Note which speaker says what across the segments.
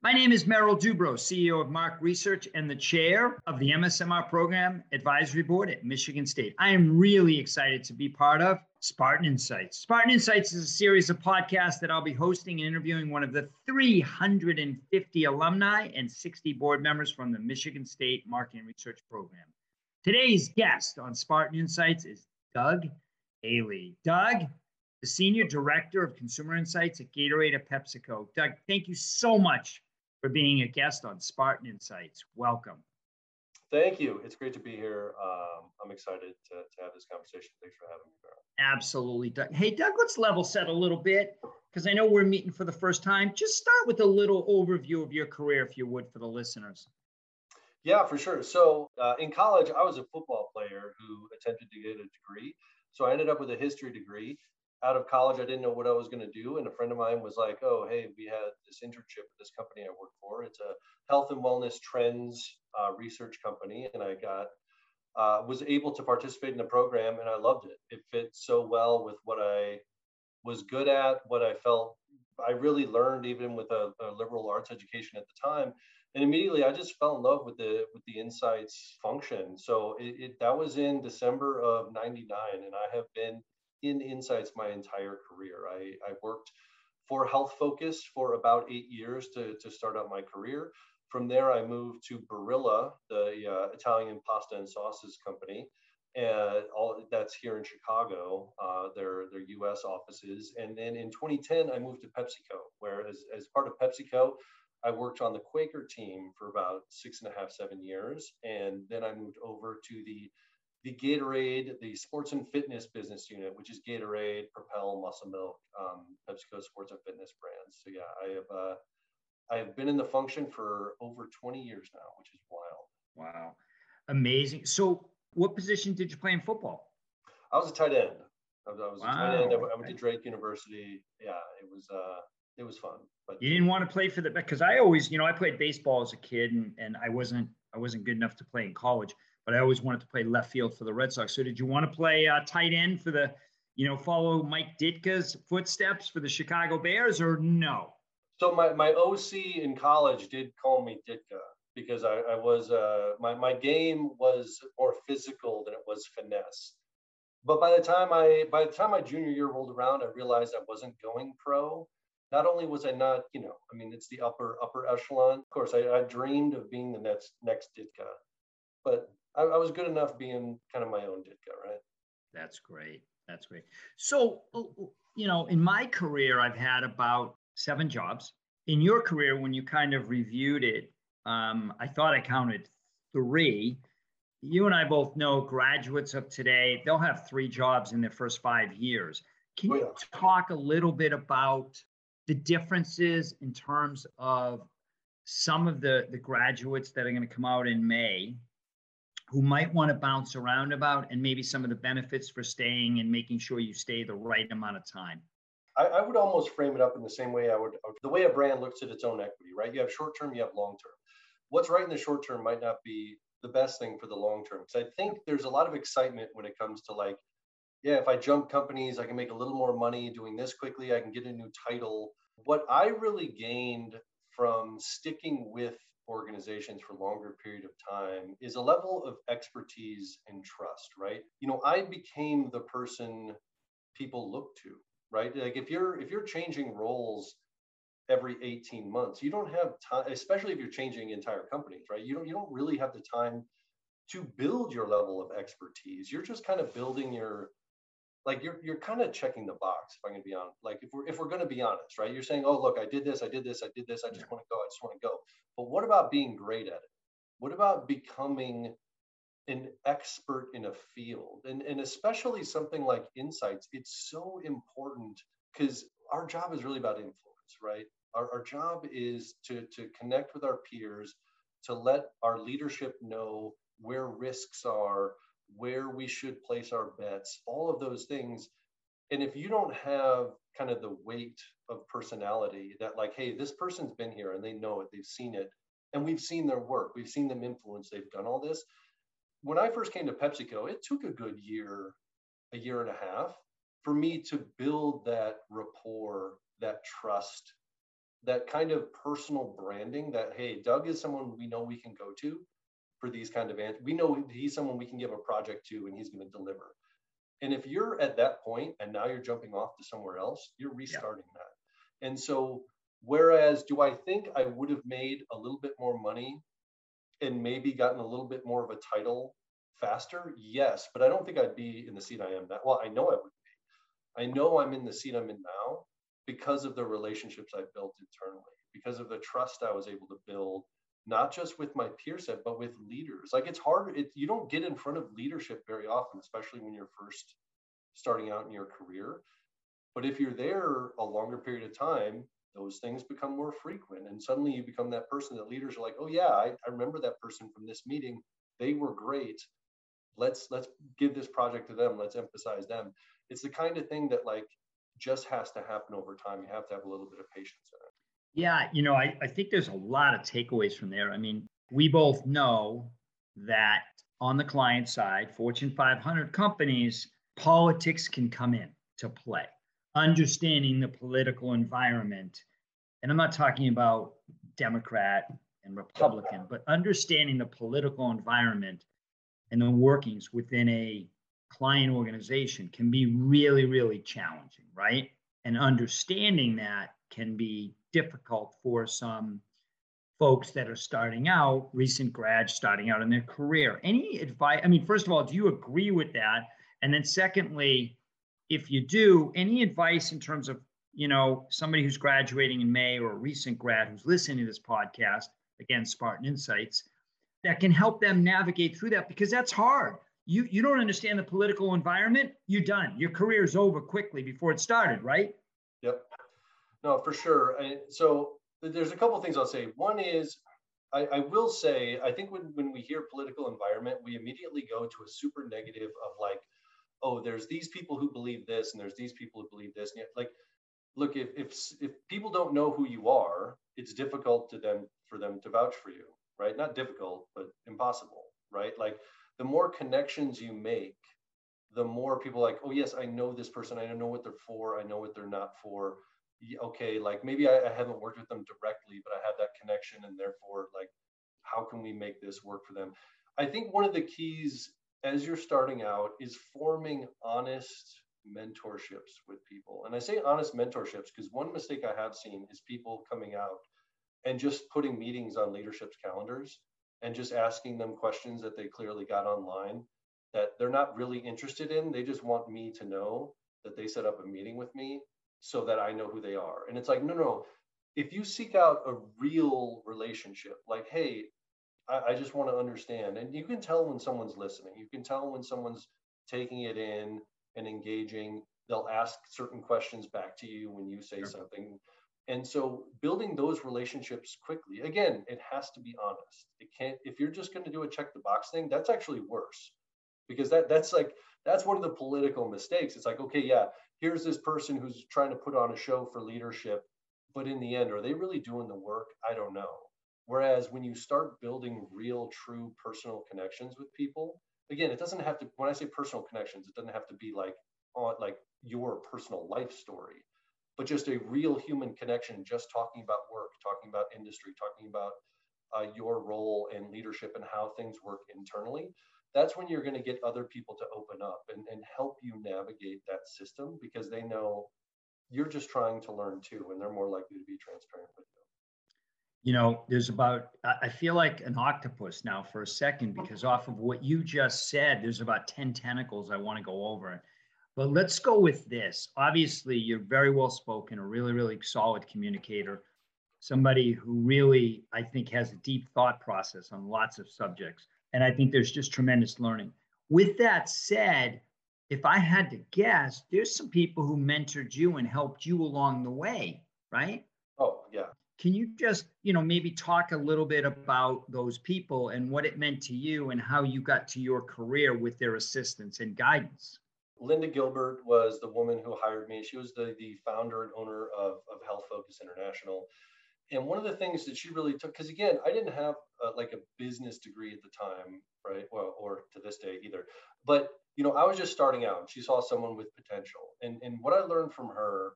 Speaker 1: My name is Merrill Dubrow, CEO of Mark Research and the chair of the MSMR Program Advisory Board at Michigan State. I am really excited to be part of Spartan Insights. Spartan Insights is a series of podcasts that I'll be hosting and interviewing one of the 350 alumni and 60 board members from the Michigan State Marketing Research Program. Today's guest on Spartan Insights is Doug Haley. Doug the Senior Director of Consumer Insights at Gatorade at PepsiCo. Doug, thank you so much for being a guest on Spartan Insights. Welcome.
Speaker 2: Thank you. It's great to be here. Um, I'm excited to, to have this conversation. Thanks for having me, Barry.
Speaker 1: Absolutely, Doug. Hey, Doug, let's level set a little bit because I know we're meeting for the first time. Just start with a little overview of your career, if you would, for the listeners.
Speaker 2: Yeah, for sure. So uh, in college, I was a football player who attempted to get a degree. So I ended up with a history degree out of college, I didn't know what I was going to do. And a friend of mine was like, oh, hey, we had this internship at this company I work for. It's a health and wellness trends uh, research company. And I got, uh, was able to participate in the program and I loved it. It fit so well with what I was good at, what I felt I really learned even with a, a liberal arts education at the time. And immediately I just fell in love with the with the insights function. So it, it that was in December of 99 and I have been in insights my entire career. I, I worked for Health Focus for about eight years to, to start out my career. From there, I moved to Barilla, the uh, Italian pasta and sauces company, and all that's here in Chicago, uh, their their U.S. offices. And then in 2010, I moved to PepsiCo, where as, as part of PepsiCo, I worked on the Quaker team for about six and a half, seven years, and then I moved over to the the Gatorade, the sports and fitness business unit, which is Gatorade, Propel, Muscle Milk, um, PepsiCo sports and fitness brands. So yeah, I have uh, I have been in the function for over 20 years now, which is wild.
Speaker 1: Wow, amazing. So, what position did you play in football?
Speaker 2: I was a tight end. I was, I was wow. a tight end. I went to Drake University. Yeah, it was uh, it was fun.
Speaker 1: But you didn't want to play for the because I always, you know, I played baseball as a kid, and and I wasn't I wasn't good enough to play in college but I always wanted to play left field for the Red Sox. So did you want to play uh, tight end for the, you know, follow Mike Ditka's footsteps for the Chicago Bears or no?
Speaker 2: So my, my OC in college did call me Ditka because I, I was, uh, my, my game was more physical than it was finesse. But by the time I, by the time my junior year rolled around, I realized I wasn't going pro not only was I not, you know, I mean, it's the upper upper echelon. Of course, I, I dreamed of being the next next Ditka, but I, I was good enough being kind of my own Ditka, right?
Speaker 1: That's great. That's great. So, you know, in my career, I've had about seven jobs. In your career, when you kind of reviewed it, um, I thought I counted three. You and I both know graduates of today, they'll have three jobs in their first five years. Can oh, you talk a little bit about the differences in terms of some of the, the graduates that are going to come out in May who might want to bounce around about and maybe some of the benefits for staying and making sure you stay the right amount of time?
Speaker 2: I, I would almost frame it up in the same way I would, the way a brand looks at its own equity, right? You have short term, you have long term. What's right in the short term might not be the best thing for the long term. Because I think there's a lot of excitement when it comes to like, yeah, if I jump companies, I can make a little more money doing this quickly, I can get a new title. What I really gained from sticking with organizations for longer period of time is a level of expertise and trust right? You know i became the person people look to right? Like if you're if you're changing roles every 18 months you don't have time especially if you're changing entire companies right? You don't you don't really have the time to build your level of expertise. You're just kind of building your like you're you're kind of checking the box if i'm going to be honest like if we're if we're going to be honest right? You're saying oh look i did this i did this i did this i just yeah. want to go i just want to go. But what about being great at it? What about becoming an expert in a field? And and especially something like insights it's so important because our job is really about influence right? Our, our job is to to connect with our peers to let our leadership know where risks are where we should place our bets, all of those things. And if you don't have kind of the weight of personality that, like, hey, this person's been here and they know it, they've seen it, and we've seen their work, we've seen them influence, they've done all this. When I first came to PepsiCo, it took a good year, a year and a half for me to build that rapport, that trust that kind of personal branding that hey doug is someone we know we can go to for these kind of answers we know he's someone we can give a project to and he's going to deliver. And if you're at that point and now you're jumping off to somewhere else you're restarting yeah. that. And so whereas do i think i would have made a little bit more money and maybe gotten a little bit more of a title faster? Yes but i don't think i'd be in the seat i am now. Well i know i would be. I know i'm in the seat i'm in now because of the relationships I built internally, because of the trust I was able to build, not just with my peer set, but with leaders. Like it's hard, it, you don't get in front of leadership very often, especially when you're first starting out in your career. But if you're there a longer period of time, those things become more frequent. And suddenly you become that person that leaders are like, oh yeah, I, I remember that person from this meeting. They were great. Let's let's give this project to them. Let's emphasize them. It's the kind of thing that like just has to happen over time. You have to have a little bit of patience in it.
Speaker 1: Yeah, you know, I, I think there's a lot of takeaways from there. I mean, we both know that on the client side, Fortune 500 companies, politics can come in to play. Understanding the political environment, and I'm not talking about Democrat and Republican, but understanding the political environment and the workings within a client organization can be really, really challenging, right? And understanding that can be difficult for some folks that are starting out, recent grads starting out in their career. Any advice? I mean, first of all, do you agree with that? And then, secondly, if you do, any advice in terms of you know somebody who's graduating in May or a recent grad who's listening to this podcast, again, Spartan Insights, that can help them navigate through that because that's hard you you don't understand the political environment, you're done. Your career is over quickly before it started, right?
Speaker 2: No, for sure. So there's a couple things I'll say. One is I, I, will say, I think when, when we hear political environment, we immediately go to a super negative of like, oh, there's these people who believe this and there's these people who believe this. And like, look, if, if, if people don't know who you are, it's difficult to them for them to vouch for you, right? Not difficult, but impossible, right? Like the more connections you make, the more people like, oh yes, I know this person. I know what they're for. I know what they're not for. Okay, like maybe I, I haven't worked with them directly, but I have that connection, and therefore, like, how can we make this work for them? I think one of the keys as you're starting out is forming honest mentorships with people. And I say honest mentorships because one mistake I have seen is people coming out and just putting meetings on leadership's calendars and just asking them questions that they clearly got online that they're not really interested in. They just want me to know that they set up a meeting with me so that I know who they are. And it's like, no, no. If you seek out a real relationship, like, hey, I, I just want to understand, and you can tell when someone's listening, you can tell when someone's taking it in and engaging. They'll ask certain questions back to you when you say sure. something and so building those relationships quickly again it has to be honest it can't if you're just going to do a check the box thing that's actually worse because that that's like that's one of the political mistakes it's like okay yeah here's this person who's trying to put on a show for leadership but in the end are they really doing the work? I don't know. Whereas when you start building real true personal connections with people again it doesn't have to when i say personal connections it doesn't have to be like on like your personal life story but just a real human connection, just talking about work, talking about industry, talking about uh, your role in leadership and how things work internally, that's when you're going to get other people to open up and, and help you navigate that system because they know you're just trying to learn too, and they're more likely to be transparent with you.
Speaker 1: You know, there's about, I feel like an octopus now for a second because off of what you just said, there's about 10 tentacles I want to go over. But let's go with this. Obviously, you're very well spoken, a really, really solid communicator, somebody who really, I think, has a deep thought process on lots of subjects. And I think there's just tremendous learning. With that said, if I had to guess, there's some people who mentored you and helped you along the way, right?
Speaker 2: Oh, yeah.
Speaker 1: Can you just, you know, maybe talk a little bit about those people and what it meant to you and how you got to your career with their assistance and guidance?
Speaker 2: Linda Gilbert was the woman who hired me. She was the, the founder and owner of, of Health Focus International. And one of the things that she really took, because again, I didn't have uh, like a business degree at the time, right? Well, or to this day either. But, you know, I was just starting out. She saw someone with potential. And, and what I learned from her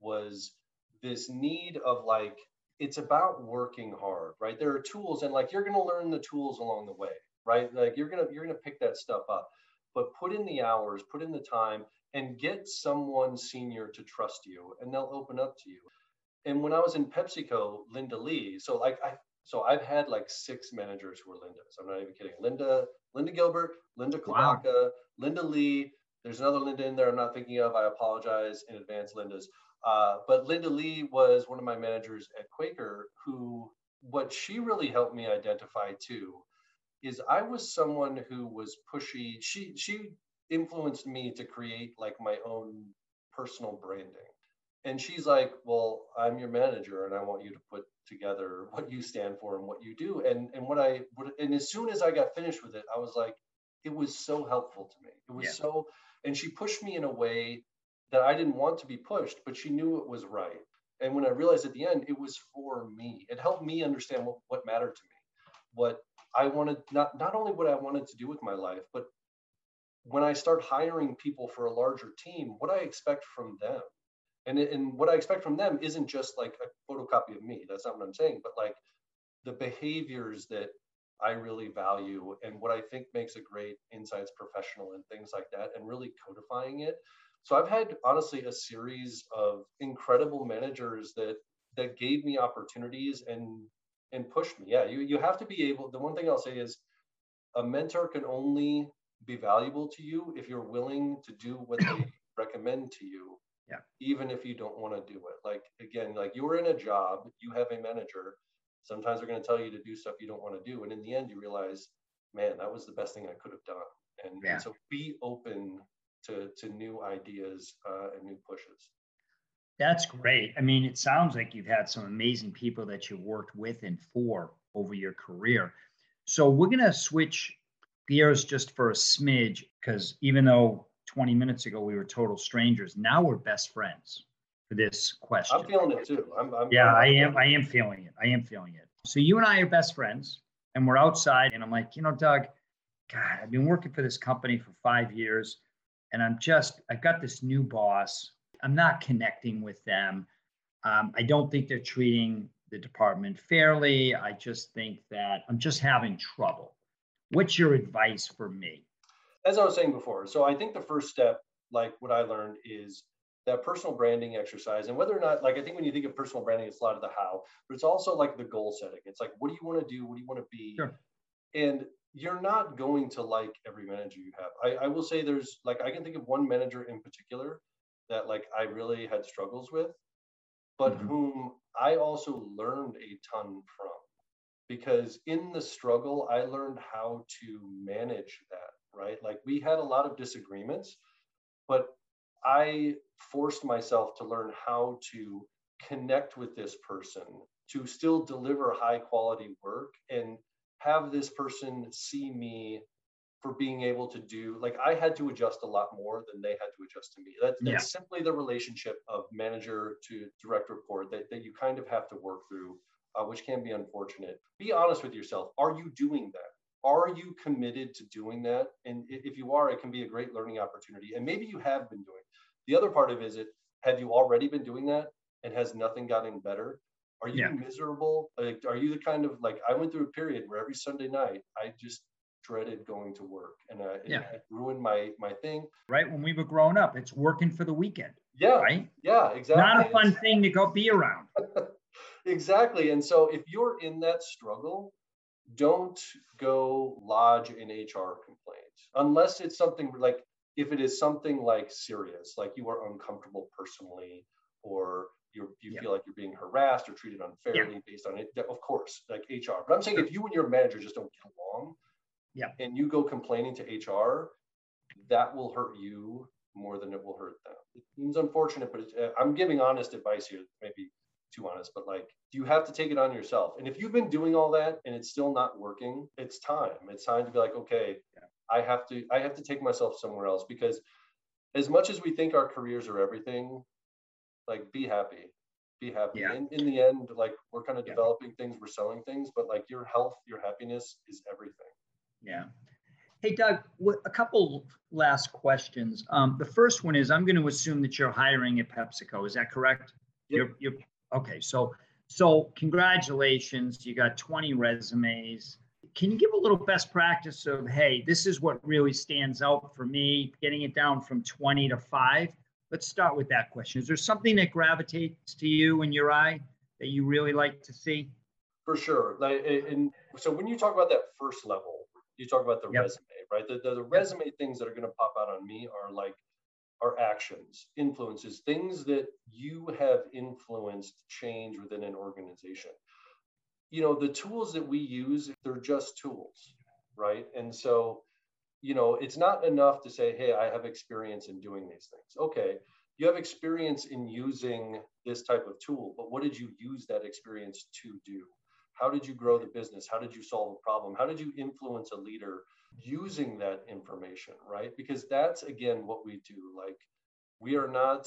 Speaker 2: was this need of like it's about working hard, right? There are tools and like you're going to learn the tools along the way, right? Like you're to you're to pick that stuff up. But put in the hours, put in the time and get someone senior to trust you and they'll open up to you. And when I was in PepsiCo, Linda Lee, so like I so I've had like six managers who are Lindas. I'm not even kidding. Linda, Linda Gilbert, Linda Kabaka, wow. Linda Lee. There's another Linda in there I'm not thinking of. I apologize in advance, Lindas. Uh, but Linda Lee was one of my managers at Quaker who, what she really helped me identify too, is I was someone who was pushy. She, she influenced me to create like my own personal branding. And she's like, well, I'm your manager and I want you to put together what you stand for and what you do. And, and what I, and as soon as I got finished with it, I was like, it was so helpful to me. It was yeah. so, and she pushed me in a way that I didn't want to be pushed, but she knew it was right. And when I realized at the end, it was for me. It helped me understand what, what mattered to me, what I wanted, not, not only what I wanted to do with my life, but when I start hiring people for a larger team, what I expect from them. And, and what I expect from them isn't just like a photocopy of me. That's not what I'm saying, but like the behaviors that I really value and what I think makes a great insights professional and things like that, and really codifying it. So I've had honestly a series of incredible managers that that gave me opportunities and and pushed me. Yeah, you you have to be able. The one thing I'll say is, a mentor can only be valuable to you if you're willing to do what they recommend to you.
Speaker 1: Yeah.
Speaker 2: Even if you don't want to do it. Like again, like you're in a job, you have a manager. Sometimes they're going to tell you to do stuff you don't want to do, and in the end, you realize, man, that was the best thing I could have done. And, yeah. and so be open to to new ideas uh, and new pushes.
Speaker 1: That's great. I mean, it sounds like you've had some amazing people that you've worked with and for over your career. So we're going to switch gears just for a smidge because even though 20 minutes ago we were total strangers, now we're best friends for this question.
Speaker 2: I'm feeling it too. I'm, I'm
Speaker 1: yeah, I am. I am feeling it. I am feeling it. So you and I are best friends, and we're outside, and I'm like, you know, Doug, God, I've been working for this company for five years and I'm just, I've got this new boss. I'm not connecting with them. Um, I don't think they're treating the department fairly. I just think that I'm just having trouble. What's your advice for me?
Speaker 2: As I was saying before, so I think the first step, like what I learned, is that personal branding exercise. And whether or not, like, I think when you think of personal branding, it's a lot of the how, but it's also like the goal setting. It's like, what do you want to do? What do you want to be? Sure. And you're not going to like every manager you have. I, I will say there's like I can think of one manager in particular that like I really had struggles with, but mm-hmm. whom I also learned a ton from. Because in the struggle, I learned how to manage that, right? Like we had a lot of disagreements, but I forced myself to learn how to connect with this person to still deliver high quality work and have this person see me for being able to do like I had to adjust a lot more than they had to adjust to me. That, that's yeah. simply the relationship of manager to direct report that, that you kind of have to work through, uh, which can be unfortunate. Be honest with yourself. Are you doing that? Are you committed to doing that? And if you are, it can be a great learning opportunity. And maybe you have been doing. The other part of it is it have you already been doing that and has nothing gotten better? Are you yeah. miserable? Like, are you the kind of like I went through a period where every Sunday night I just dreaded going to work and uh, yeah. it, ruined my my thing.
Speaker 1: Right when we were growing up, it's working for the weekend.
Speaker 2: Yeah.
Speaker 1: Right.
Speaker 2: Yeah. Exactly.
Speaker 1: Not a fun it's... thing to go be around.
Speaker 2: exactly. And so if you're in that struggle, don't go lodge an HR complaint unless it's something like if it is something like serious, like you are uncomfortable personally or you you yeah. feel like you're being harassed or treated unfairly yeah. based on it. Of course, like HR. But I'm saying if you and your manager just don't get along,
Speaker 1: yeah,
Speaker 2: and you go complaining to HR, that will hurt you more than it will hurt them. It seems unfortunate, but uh, I'm giving honest advice here. Maybe too honest, but like do you have to take it on yourself. And if you've been doing all that and it's still not working, it's time. It's time to be like, okay, yeah. I have to I have to take myself somewhere else because as much as we think our careers are everything, like be happy be happy yeah. in, in the end like we're kind of yeah. developing things we're selling things but like your health your happiness is everything
Speaker 1: yeah hey doug a couple last questions um, the first one is i'm going to assume that you're hiring at pepsico is that correct
Speaker 2: yep.
Speaker 1: you're, you're okay so So, congratulations, you got 20 resumes. Can you give a little best practice of, hey, this is what really stands out for me, getting it down from 20 to five? Let's start with that question. Is there something that gravitates to you in your eye that you really like to see?
Speaker 2: For sure. Like, and so when you talk about that first level, you talk about the yep. resume, right? The, the, the resume things that are going to pop out on me are like are actions, influences, things that you have influenced change within an organization. You know, the tools that we use, they're just tools, right? And so, you know, it's not enough to say, hey, I have experience in doing these things. Okay, you have experience in using this type of tool, but what did you use that experience to do? How did you grow the business? How did you solve a problem? How did you influence a leader using that information, right? Because that's again what we do. Like, we are not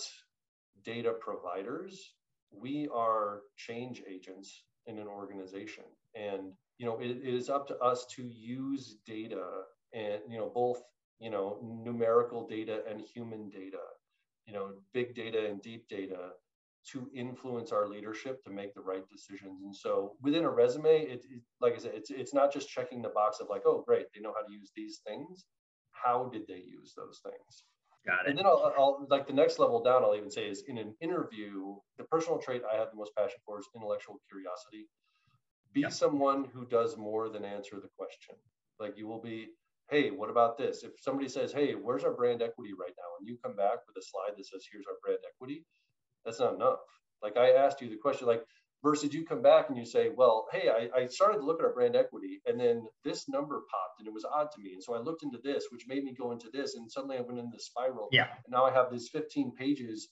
Speaker 2: data providers, we are change agents in an organization. And, you know, it, it is up to us to use data and, you know, both, you know, numerical data and human data, you know, big data and deep data to influence our leadership to make the right decisions. And so within a resume, it, it, like I said, it's it's not just checking the box of like, oh, great, they know how to use these things. How did they use those things?
Speaker 1: Got it.
Speaker 2: And then I'll, I'll like the next level down. I'll even say is in an interview, the personal trait I have the most passion for is intellectual curiosity. Be yeah. someone who does more than answer the question. Like you will be, hey, what about this? If somebody says, hey, where's our brand equity right now, and you come back with a slide that says, here's our brand equity, that's not enough. Like I asked you the question, like versus you come back and you say, well, hey, I, I, started to look at our brand equity and then this number popped and it was odd to me. And so I looked into this, which made me go into this. And suddenly I went into the spiral.
Speaker 1: Yeah.
Speaker 2: And now I have these 15 pages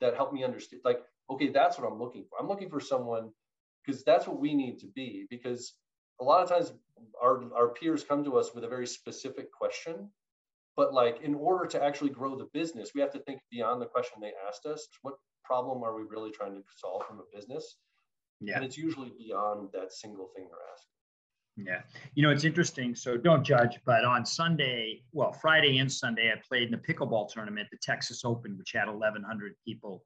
Speaker 2: that help me understand. Like, okay, that's what I'm looking for. I'm looking for someone because that's what we need to be. Because a lot of times our, our peers come to us with a very specific question. But like in order to actually grow the business, we have to think beyond the question they asked us. What problem are we really trying to solve from a business? Yeah. And it's usually beyond that single thing they're asking.
Speaker 1: Yeah. You know, it's interesting. So don't judge, but on Sunday, well, Friday and Sunday, I played in a pickleball tournament, the Texas Open, which had 1,100 people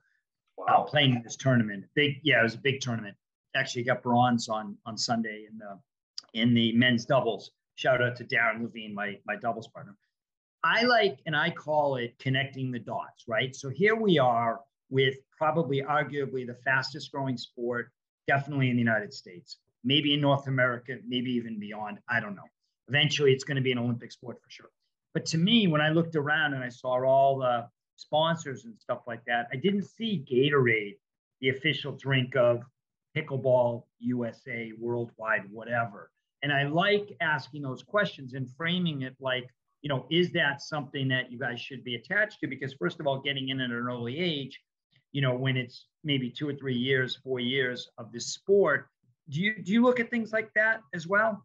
Speaker 1: uh, wow. uh, playing in this tournament. Big, yeah, it was a big tournament. Actually, got bronze on on Sunday in the in the men's doubles. Shout out to Darren Levine, my my doubles partner. I like and I call it connecting the dots, right? So here we are with probably arguably the fastest growing sport definitely in the United States, maybe in North America, maybe even beyond. I don't know. Eventually, it's going to be an Olympic sport for sure. But to me, when I looked around and I saw all the sponsors and stuff like that, I didn't see Gatorade, the official drink of pickleball USA, worldwide, whatever. And I like asking those questions and framing it like, you know, is that something that you guys should be attached to? Because, first of all, getting in at an early age, you know, when it's maybe two or three years, four years of this sport. Do you do you look at things like that as well?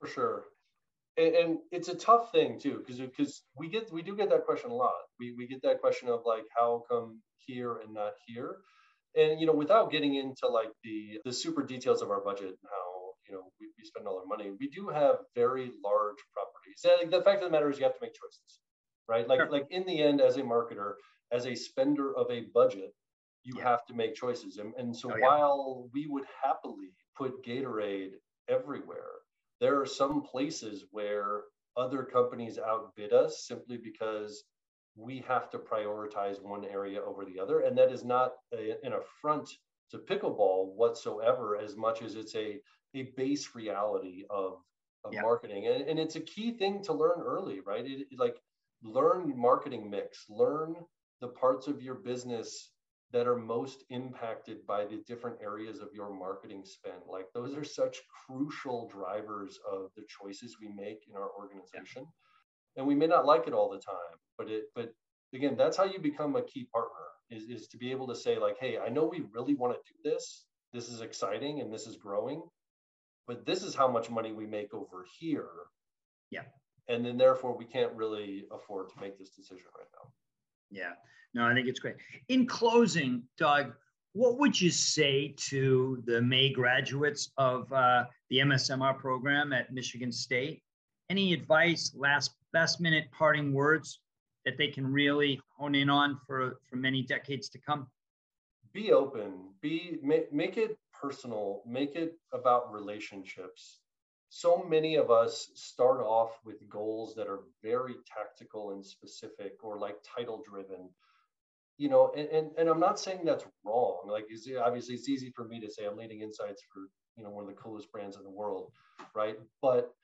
Speaker 2: For sure, and, and it's a tough thing too, because because we get we do get that question a lot. We we get that question of like, how come here and not here? And you know, without getting into like the the super details of our budget and how you know we, we spend all our money, we do have very large properties. And the fact of the matter is, you have to make choices, right? Like sure. like in the end, as a marketer, as a spender of a budget, you yeah. have to make choices. And, and so oh, yeah. while we would happily put Gatorade everywhere, there are some places where other companies outbid us simply because we have to prioritize one area over the other. And that is not a, an affront to pickleball whatsoever, as much as it's a, a base reality of, of yeah. marketing. And, and it's a key thing to learn early, right? It, like learn marketing mix, learn the parts of your business that are most impacted by the different areas of your marketing spend. Like those are such crucial drivers of the choices we make in our organization. Yeah. And we may not like it all the time, but it but again, that's how you become a key partner is, is to be able to say, like, hey, I know we really want to do this. This is exciting and this is growing, but this is how much money we make over here.
Speaker 1: Yeah.
Speaker 2: And then therefore we can't really afford to make this decision right now.
Speaker 1: Yeah, no, I think it's great. In closing, Doug, what would you say to the May graduates of uh, the MSMR program at Michigan State? Any advice, last last minute parting words that they can really hone in on for for many decades to come?
Speaker 2: Be open. Be make, make it personal, make it about relationships. So many of us start off with goals that are very tactical and specific or like title driven. You know, and, and, and I'm not saying that's wrong. Like, obviously, it's easy for me to say I'm leading insights for you know one of the coolest brands in the world, right? But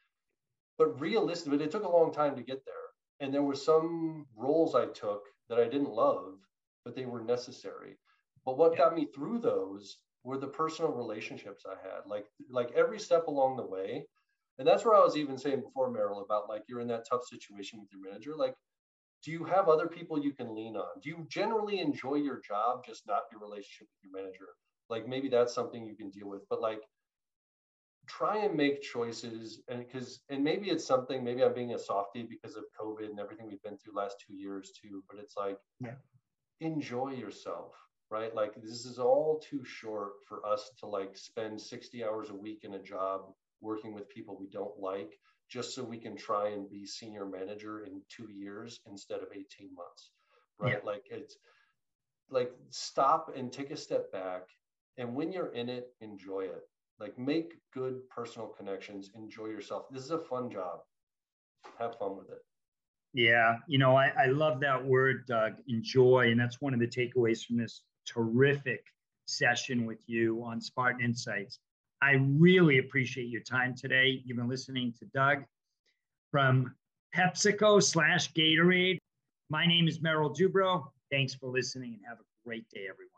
Speaker 2: but realistically, it took a long time to get there. And there were some roles I took that I didn't love, but they were necessary. But what yeah. got me through those were the personal relationships I had. Like like every step along the way. And that's where I was even saying before, Merrill, about like you're in that tough situation with your manager. Like, do you have other people you can lean on? Do you generally enjoy your job, just not your relationship with your manager? Like maybe that's something you can deal with. But like try and make choices and because and maybe it's something maybe i'm being a softie because of covid and everything we've been through last two years too but it's like yeah. enjoy yourself right like this is all too short for us to like spend 60 hours a week in a job working with people we don't like just so we can try and be senior manager in two years instead of 18 months right yeah. like it's like stop and take a step back and when you're in it enjoy it like make good personal connections, enjoy yourself. This is a fun job. Have fun with it.
Speaker 1: Yeah, you know, I, I love that word, Doug, enjoy. And that's one of the takeaways from this terrific session with you on Spartan Insights. I really appreciate your time today. You've been listening to Doug from PepsiCo slash Gatorade. My name is Merrill Dubrow. Thanks for listening and have a great day, everyone.